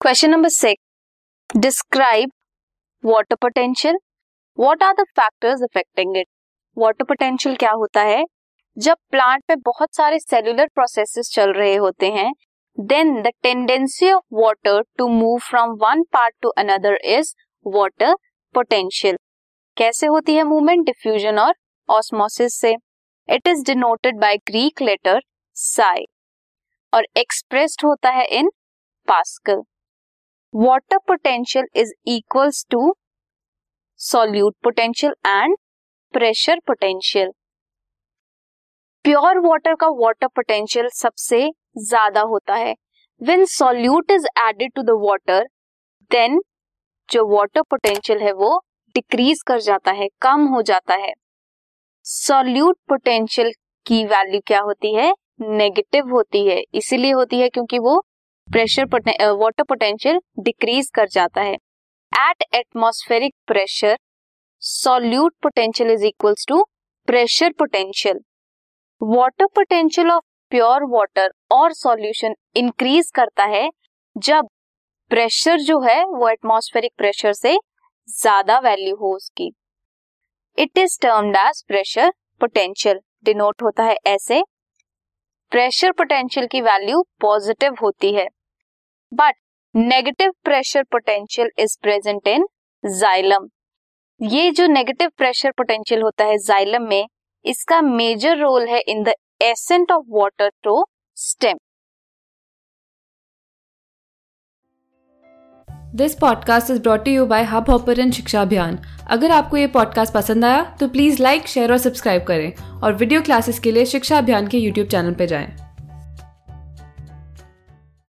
Question number six describe water potential what are the factors affecting it water potential क्या होता है? जब plant में बहुत सारे सेलुलर प्रोसेसेस चल रहे होते हैं then the tendency of water to move from one part to another is water potential कैसे होती है मूवमेंट डिफ्यूजन और ऑस्मोसिस से. It is denoted by Greek letter psi और एक्सप्रेस्ड होता है in Pascal water potential is equals to solute potential and pressure potential pure water का water potential सबसे ज़्यादा होता है। When solute is added to the water then जो water potential है वो डिक्रीज कर जाता है, कम हो जाता है। सॉल्यूट पोटेंशियल की वैल्यू क्या होती है? नेगेटिव होती है। इसीलिए होती है क्योंकि वो प्रेशर वाटर पोटेंशियल डिक्रीज कर जाता है at atmospheric pressure solute potential is equals to pressure potential water potential of pure water और सॉल्यूशन इंक्रीज करता है जब प्रेशर जो है वो एटमॉस्फेरिक प्रेशर से ज़्यादा वैल्यू हो उसकी it is termed as pressure potential denote होता है ऐसे प्रेशर पोटेंशियल की वैल्यू पॉजिटिव होती है but negative pressure potential is present in xylem ये जो नेगेटिव प्रेशर पोटेंशियल होता है जाइलम में, इसका मेजर रोल है in the ascent of water to stem this podcast is brought you by Hubhopper Shiksha Abhiyan अगर आपको ये पॉडकास्ट पसंद आया तो प्लीज़ लाइक शेयर और सब्सक्राइब करें और वीडियो क्लासेस के लिए शिक्षा अभियान के यूट्यूब चैनल पर जाएँ।